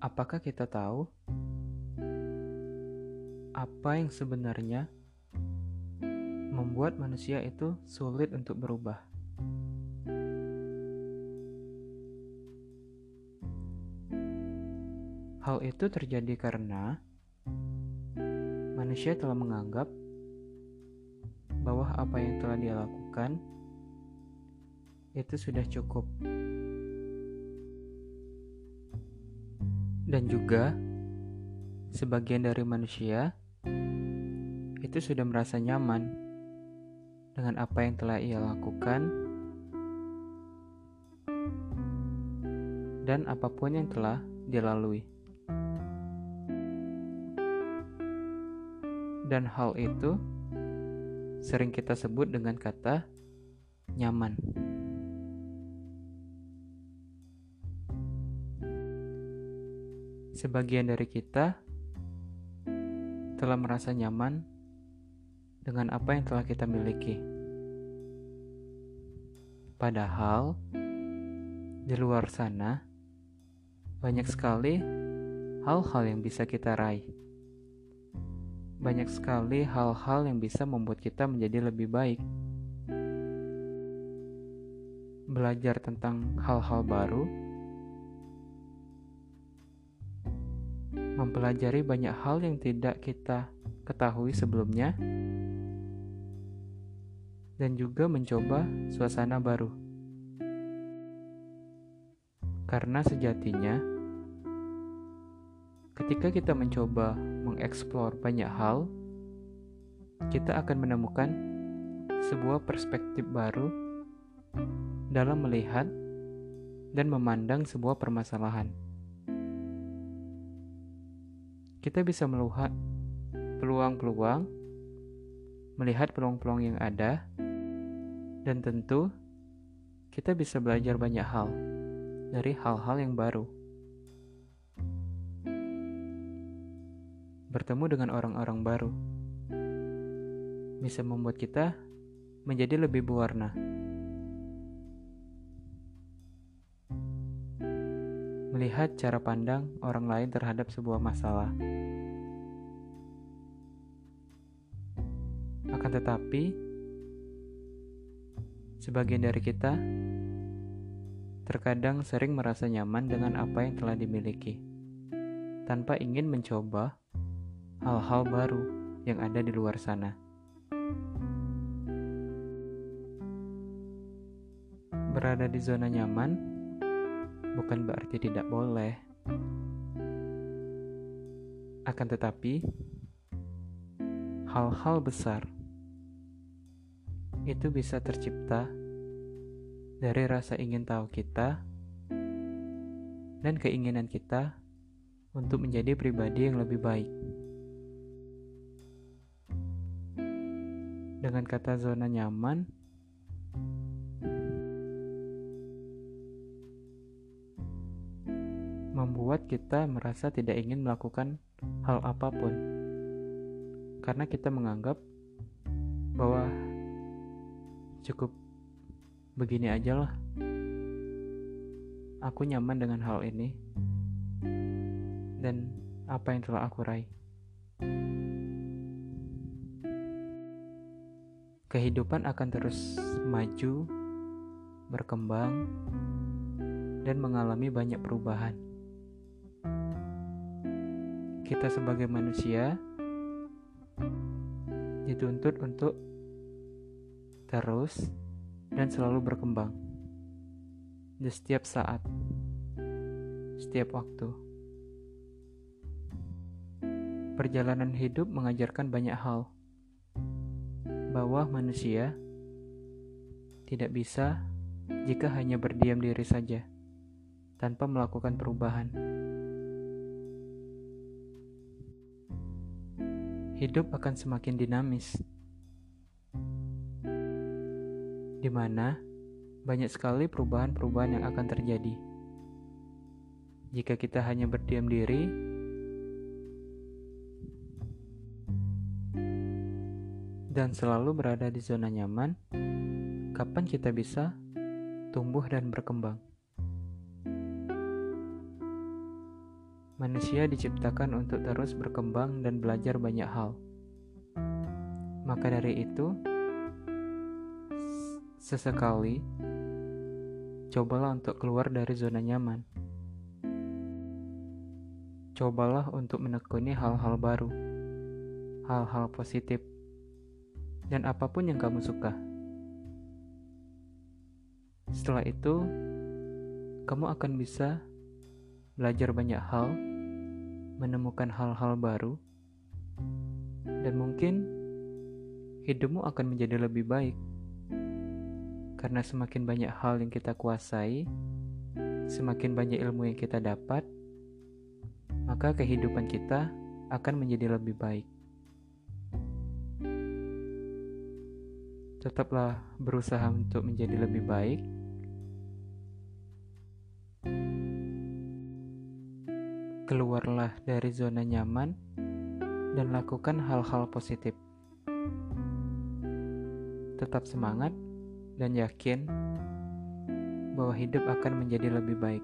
Apakah kita tahu apa yang sebenarnya membuat manusia itu sulit untuk berubah? Hal itu terjadi karena manusia telah menganggap bahwa apa yang telah dia lakukan itu sudah cukup. Dan juga sebagian dari manusia itu sudah merasa nyaman dengan apa yang telah ia lakukan dan apa pun yang telah dilalui. Dan hal itu sering kita sebut dengan kata nyaman. Sebagian dari kita telah merasa nyaman dengan apa yang telah kita miliki. Padahal di luar sana banyak sekali hal-hal yang bisa kita raih. Banyak sekali hal-hal yang bisa membuat kita menjadi lebih baik. Belajar tentang hal-hal baru mempelajari banyak hal yang tidak kita ketahui sebelumnya, dan juga mencoba suasana baru. Karena sejatinya, ketika kita mencoba mengeksplor banyak hal, kita akan menemukan sebuah perspektif baru dalam melihat dan memandang sebuah permasalahan kita bisa melihat peluang-peluang, melihat peluang-peluang yang ada, dan tentu kita bisa belajar banyak hal dari hal-hal yang baru. Bertemu dengan orang-orang baru bisa membuat kita menjadi lebih berwarna. Melihat cara pandang orang lain terhadap sebuah masalah. Akan tetapi, sebagian dari kita terkadang sering merasa nyaman dengan apa yang telah dimiliki, tanpa ingin mencoba hal-hal baru yang ada di luar sana. Berada di zona nyaman bukan berarti tidak boleh. Akan tetapi, hal-hal besar itu bisa tercipta dari rasa ingin tahu kita dan keinginan kita untuk menjadi pribadi yang lebih baik. Dengan kata zona nyaman, membuat kita merasa tidak ingin melakukan hal apa pun karena kita menganggap bahwa cukup begini aja lah. Aku nyaman dengan hal ini dan apa yang telah aku raih. Kehidupan akan terus maju, berkembang, dan mengalami banyak perubahan kita sebagai manusia dituntut untuk terus dan selalu berkembang di setiap saat, setiap waktu. Perjalanan hidup mengajarkan banyak hal bahwa manusia tidak bisa jika hanya berdiam diri saja tanpa melakukan perubahan. Hidup akan semakin dinamis, di mana banyak sekali perubahan-perubahan yang akan terjadi. Jika kita hanya berdiam diri, dan selalu berada di zona nyaman, kapan kita bisa tumbuh dan berkembang? Manusia diciptakan untuk terus berkembang dan belajar banyak hal. Maka dari itu, sesekali cobalah untuk keluar dari zona nyaman. Cobalah untuk menekuni hal-hal baru, hal-hal positif, dan apa pun yang kamu suka. Setelah itu, kamu akan bisa belajar banyak hal, menemukan hal-hal baru, dan mungkin hidupmu akan menjadi lebih baik. Karena semakin banyak hal yang kita kuasai, semakin banyak ilmu yang kita dapat, maka kehidupan kita akan menjadi lebih baik. Tetaplah berusaha untuk menjadi lebih baik keluarlah dari zona nyaman dan lakukan hal-hal positif. Tetap semangat dan yakin bahwa hidup akan menjadi lebih baik.